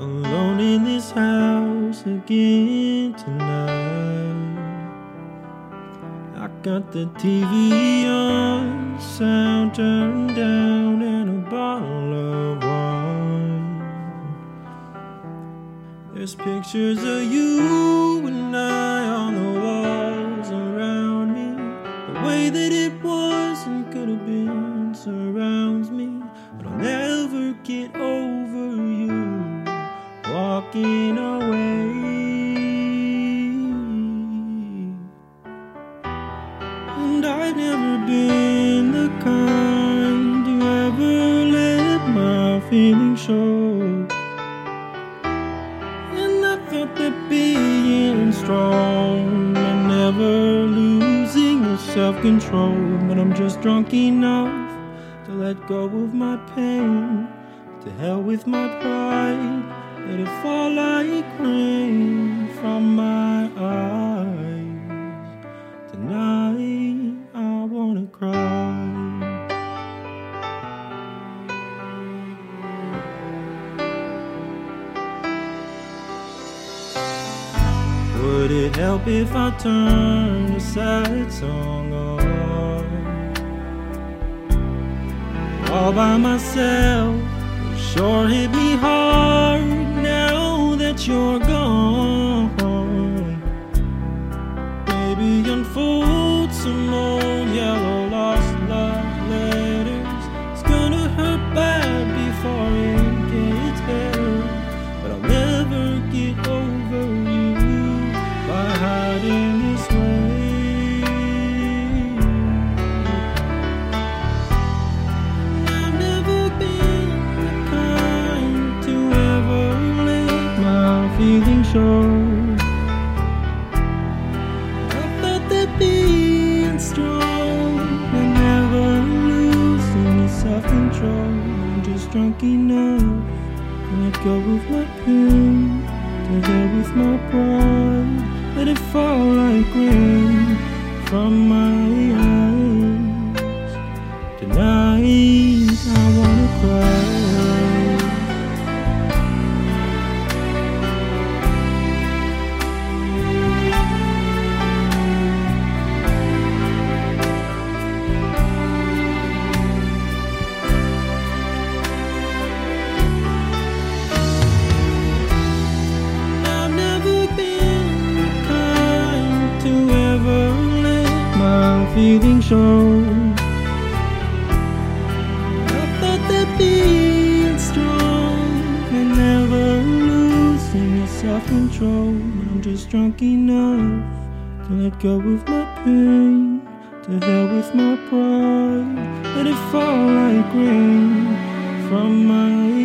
Alone in this house again tonight. I got the TV on, sound turned down, and a bottle of wine. There's pictures of you and I on the walls around me. The way that it was and could have been walking away. And I've never been the kind to ever let my feelings show. And I felt that being strong and never losing your self control. But I'm just drunk enough to let go of my pain. To hell with my pride. Fall like rain from my eyes. Tonight I wanna cry. Would it help if I turned a sad song on? All by myself, it sure hit me hard you're gone. Feelings. I thought that being strong and never losing self control, I'm just drunk enough let go of my pain, to hell with my pride. Let it fall like rain from my my feelings show. I thought that being strong and never losing your self-control. But I'm just drunk enough to let go of my pain, to hell with my pride. Let it fall like rain from my